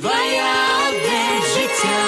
Твоя одне життя.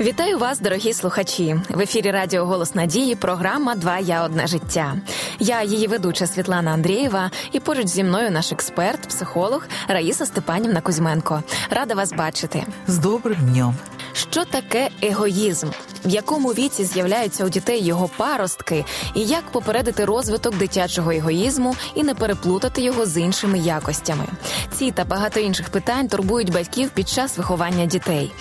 Вітаю вас, дорогі слухачі. В ефірі Радіо Голос Надії. Програма Два я одне життя. Я її ведуча Світлана Андрієва, і поруч зі мною наш експерт, психолог Раїса Степанівна Кузьменко. Рада вас бачити. З добрим днем. Що таке егоїзм? В якому віці з'являються у дітей його паростки, і як попередити розвиток дитячого егоїзму і не переплутати його з іншими якостями? Ці та багато інших питань турбують батьків під час виховання дітей.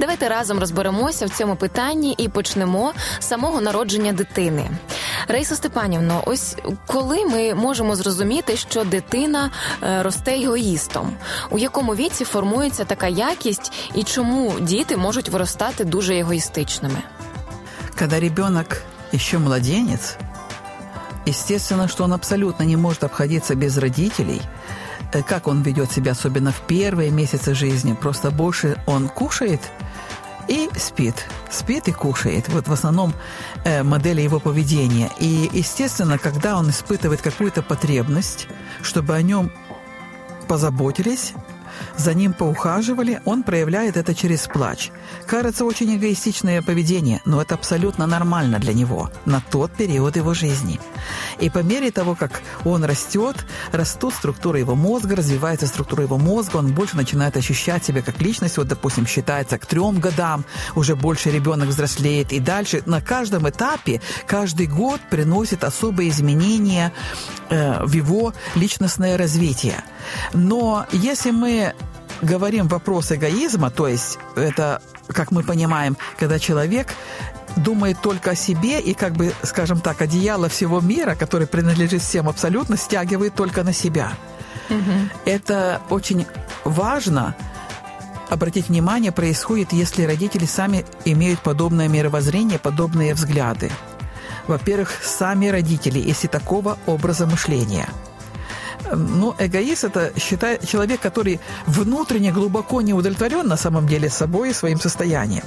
Давайте разом розберемося в цьому питанні і почнемо з самого народження дитини. Раїса Степанівно, ось коли ми можемо зрозуміти, що дитина е, росте егоїстом, у якому віці формується така якість, і чому діти можуть виростати дуже егоїстичними? Когда ребенок еще младенец, естественно, что он абсолютно не может обходиться без родителей. Э, Как он ведет себя, особенно в первые месяцы жизни, просто больше он кушает и спит. Спит и кушает. Вот в основном э, модели его поведения. И, естественно, когда он испытывает какую-то потребность, чтобы о нем позаботились, за ним поухаживали, он проявляет это через плач. Кажется, очень эгоистичное поведение, но это абсолютно нормально для него на тот период его жизни. И по мере того, как он растет, растут структуры его мозга, развивается структура его мозга, он больше начинает ощущать себя как личность. Вот, допустим, считается к трем годам уже больше ребенок взрослеет. И дальше на каждом этапе, каждый год приносит особые изменения э, в его личностное развитие. Но если мы говорим вопрос эгоизма, то есть это, как мы понимаем, когда человек думает только о себе и, как бы, скажем так, одеяло всего мира, который принадлежит всем абсолютно, стягивает только на себя. Это очень важно обратить внимание, происходит, если родители сами имеют подобное мировоззрение, подобные взгляды. Во-первых, сами родители, если такого образа мышления – ну, эгоист – это считает человек, который внутренне глубоко не удовлетворен на самом деле собой и своим состоянием,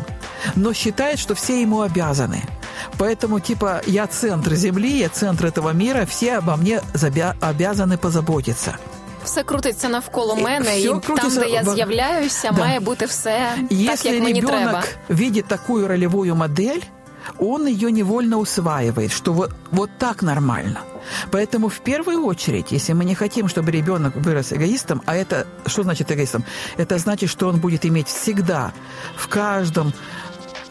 но считает, что все ему обязаны. Поэтому, типа, я центр Земли, я центр этого мира, все обо мне забя- обязаны позаботиться. Все крутиться навколо І мене, все і там, крутиться де я в- з'являюся, Да. має бути все так, Если як мені треба. ребенок видит такую ролевую модель, он ее невольно усваивает, что вот, вот так нормально. Поэтому в первую очередь, если мы не хотим, чтобы ребенок вырос эгоистом, а это что значит эгоистом? Это значит, что он будет иметь всегда в каждом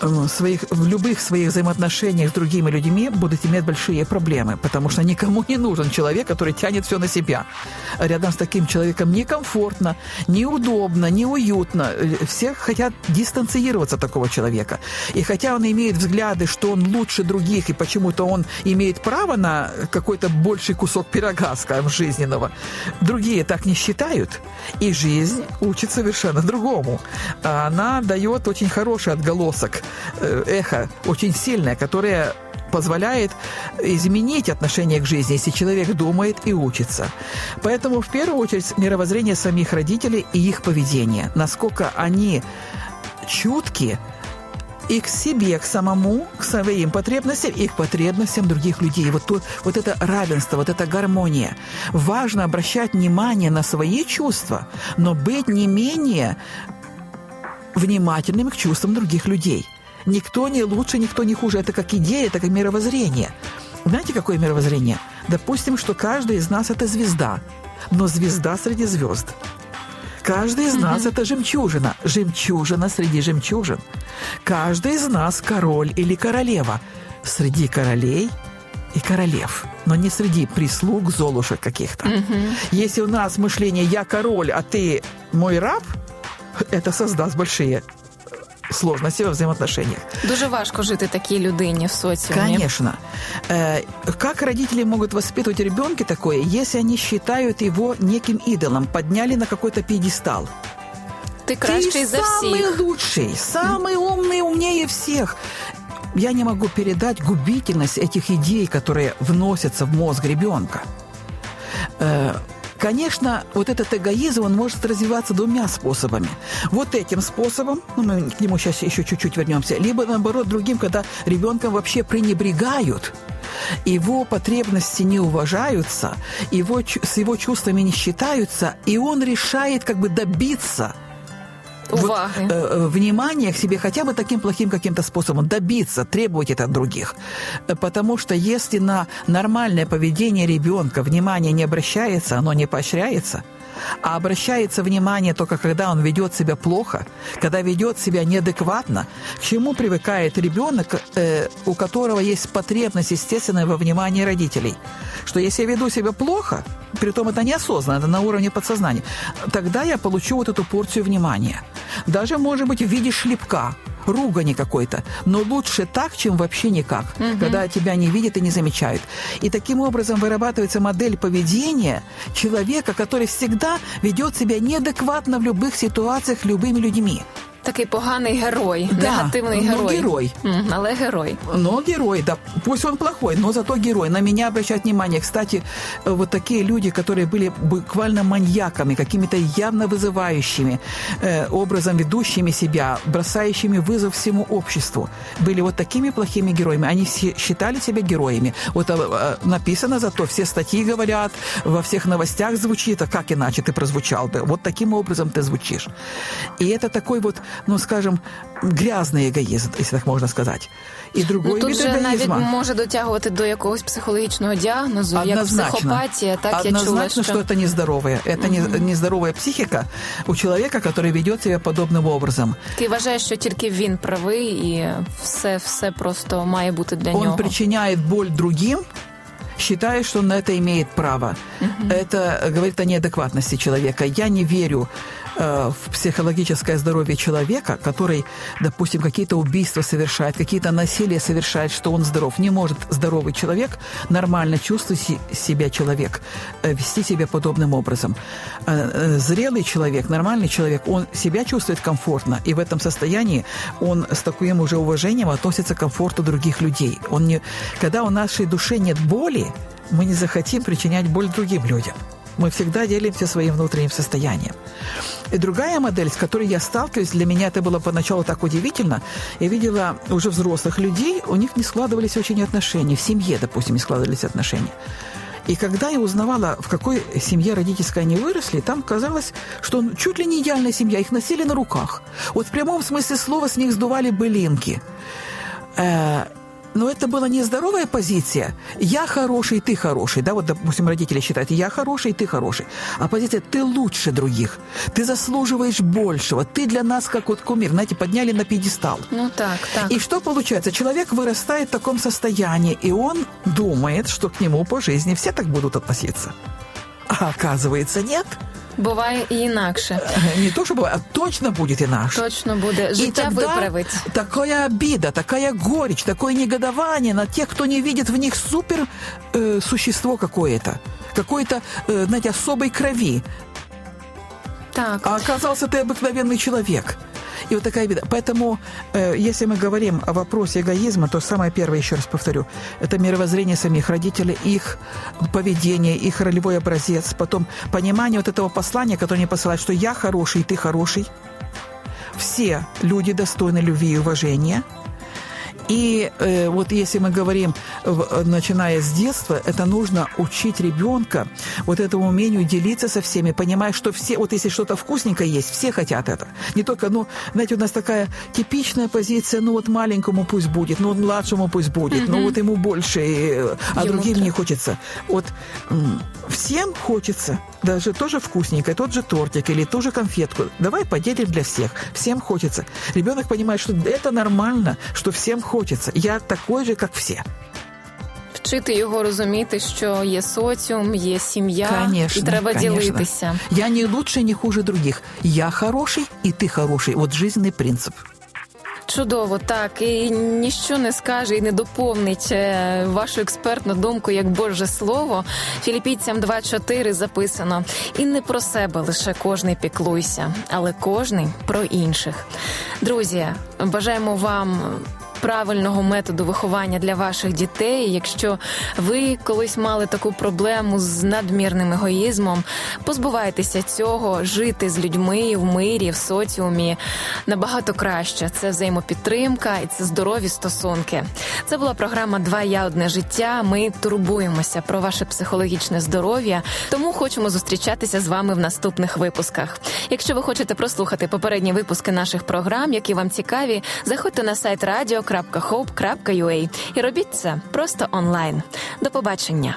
э, своих, в любых своих взаимоотношениях с другими людьми будут иметь большие проблемы, потому что никому не нужен человек, который тянет все на себя. Рядом с таким человеком некомфортно, неудобно, неуютно. Э, Все хотят дистанцироваться от такого человека. И хотя он имеет взгляды, что он лучше других, и почему-то он имеет право на какой-то больший кусок пирога, скажем, жизненного, другие так не считают, и жизнь учит совершенно другому. Она дает очень хороший отголосок, эхо, очень сильное, которое позволяет изменить отношение к жизни, если человек думает и учится. Поэтому в первую очередь мировоззрение самих родителей и их поведение. Насколько они чутки и к себе, к самому, к своим потребностям, и к потребностям других людей. Вот, то, вот это равенство, вот эта гармония. Важно обращать внимание на свои чувства, но быть не менее внимательным к чувствам других людей. Никто не лучше, никто не хуже. Это как идея, это как мировоззрение. Знаете, какое мировоззрение? Допустим, что каждый из нас – это звезда, но звезда среди звезд. Каждый из нас – это жемчужина, жемчужина среди жемчужин. Каждый из нас – король или королева среди королей и королев, но не среди прислуг, золушек каких-то. Если у нас мышление «я король, а ты мой раб», это создаст большие сложности во взаимоотношениях. Дуже важко жити такій людині в соціумі. Конечно. Э, Как родители могут воспитывать ребенка такое, если они считают его неким идолом, подняли на какой-то пьедестал? Ти кращий Ты за самый всіх. лучший, самый умный, умнее всех. Я не могу передать губительность этих идей, которые вносятся в мозг ребенка. Конечно, вот этот эгоизм, он может развиваться двумя способами. Вот этим способом, ну, мы к нему сейчас еще чуть-чуть вернемся, либо, наоборот, другим, когда ребенком вообще пренебрегают его потребности не уважаются, его, с его чувствами не считаются, и он решает как бы добиться Уваги. Вот, э, э, внимания к себе хотя бы таким плохим каким-то способом добиться, требовать это от других. Э, потому что если на нормальное поведение ребенка внимание не обращается, оно не поощряется, а обращается внимание только когда он ведет себя плохо, когда ведет себя неадекватно, к чему привыкает ребенок, э, у которого есть потребность, естественная, во внимании родителей. Что если я веду себя плохо, притом это неосознанно, это на уровне подсознания, тогда я получу вот эту порцию внимания. Даже, может быть, в виде шлепка – ругани какой-то. Но лучше так, чем вообще никак, угу. когда тебя не видят и не замечают. И таким образом вырабатывается модель поведения человека, который всегда ведет себя неадекватно в любых ситуациях любыми людьми. Такий поганий герой, да, негативний ну, герой. герой. Mm, але герой. Но герой, да. Пусть он плохой, но зато герой. На меня обращают внимание. Кстати, вот такие люди, которые были буквально маньяками, какими-то явно вызывающими, э, образом ведущими себя, бросающими вызов всему обществу, были вот такими плохими героями. Они все считали себя героями. Вот э, написано зато, все статьи говорят, во всех новостях звучит, а как иначе ты прозвучал бы? Вот таким образом ты звучишь. И это такой вот ну, скажем, грязний егоїзм, якщо так можна сказати. І другий ну, тут від же егоїзма. навіть може дотягувати до якогось психологічного діагнозу, Однозначно. як психопатія, так Однозначно, я чула, що... что это нездоровое. Это угу. нездоровая психика у человека, который ведет себя подобным образом. Ти вважаєш, що тільки він правий і все, все просто має бути для Он нього. Он причиняет боль другим, считая, что он на это имеет право. Угу. Это говорит о неадекватности человека. Я не верю Э, в психологическое здоровье человека, который, допустим, какие-то убийства совершает, какие-то насилия совершает, что он здоров. Не может здоровый человек, нормально чувствовать себя человек, э, вести себя подобным образом. Э, зрелый человек, нормальный человек, он себя чувствует комфортно, и в этом состоянии он с таким уже уважением относится к комфорту других людей. Он не, когда у нашей души нет боли, мы не захотим причинять боль другим людям. Мы всегда делимся своим внутренним состоянием. И другая модель, с которой я сталкиваюсь, для меня это было поначалу так удивительно. Я видела уже взрослых людей, у них не складывались очень отношения. В семье, допустим, не складывались отношения. И когда я узнавала, в какой семье родительской они выросли, там казалось, что чуть ли не идеальная семья, их носили на руках. Вот в прямом смысле слова с них сдували былинки. Но это была нездоровая позиция. Я хороший, ты хороший. Да, вот, допустим, родители считают, я хороший, ты хороший. А позиция ты лучше других. Ты заслуживаешь большего. Ты для нас как вот кумир. Знаете, подняли на пьедестал. Ну так, так. И что получается? Человек вырастает в таком состоянии, и он думает, что к нему по жизни все так будут относиться. А оказывается, нет. Буває і інакше. Не то, что бывает, а точно будет иначе. Точно буде. Життя виправить. Такая обида, такая горечь, такое негодование на тех, кто не видит в них супер э, существо какое-то. Какой-то, э, знаете, особой крови. Так. А оказался ты обыкновенный человек. И вот такая беда. Поэтому, э, если мы говорим о вопросе эгоизма, то самое первое, еще раз повторю, это мировоззрение самих родителей, их поведение, их ролевой образец, потом понимание вот этого послания, которое они посылают, что я хороший, ты хороший. Все люди достойны любви и уважения – и э, вот если мы говорим, в, начиная с детства, это нужно учить ребенка вот этому умению делиться со всеми, понимая, что все, вот если что-то вкусненькое есть, все хотят это. Не только, ну, знаете, у нас такая типичная позиция, ну вот маленькому пусть будет, ну младшему пусть будет, mm-hmm. ну вот ему больше, а ему другим не хочется. Вот всем хочется, даже тоже вкусненькое, тот же тортик или ту же конфетку. Давай поделим для всех. Всем хочется. Ребенок понимает, что это нормально, что всем хочется хочеться. Я такой же, як всі. Вчити його розуміти, що є соціум, є сім'я, конечно, і треба конечно. ділитися. Я не лучше, не хуже других. Я хороший, і ти хороший. От жизненний принцип. Чудово, так і ніщо не скаже і не доповнить е, вашу експертну думку як Боже Слово. Філіпійцям 2.4 записано: і не про себе лише кожний піклуйся, але кожний про інших. Друзі, бажаємо вам правильного методу виховання для ваших дітей. Якщо ви колись мали таку проблему з надмірним егоїзмом, позбувайтеся цього, жити з людьми в мирі, в соціумі набагато краще. Це взаємопідтримка і це здорові стосунки. Це була програма Два я одне життя. Ми турбуємося про ваше психологічне здоров'я, тому хочемо зустрічатися з вами в наступних випусках. Якщо ви хочете прослухати попередні випуски наших програм, які вам цікаві, заходьте на сайт radio.hope.ua і робіть це просто онлайн. До побачення.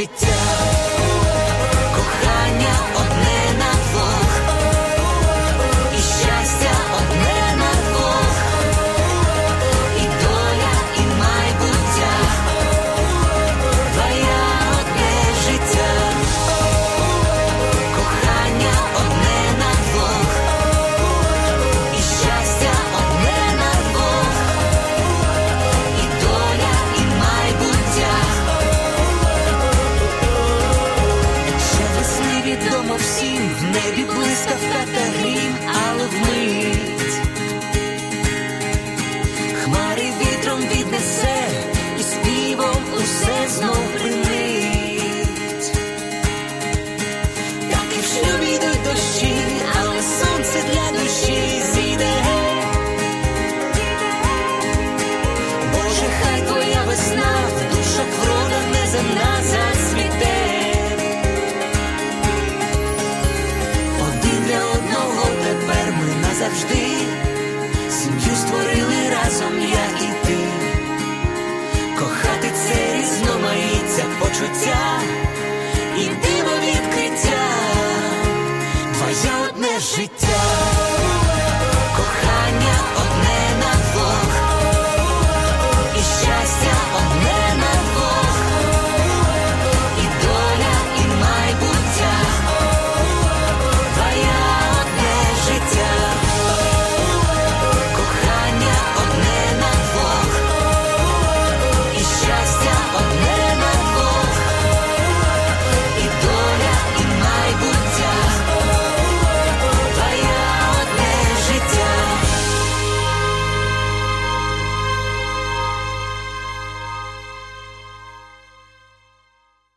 Життя,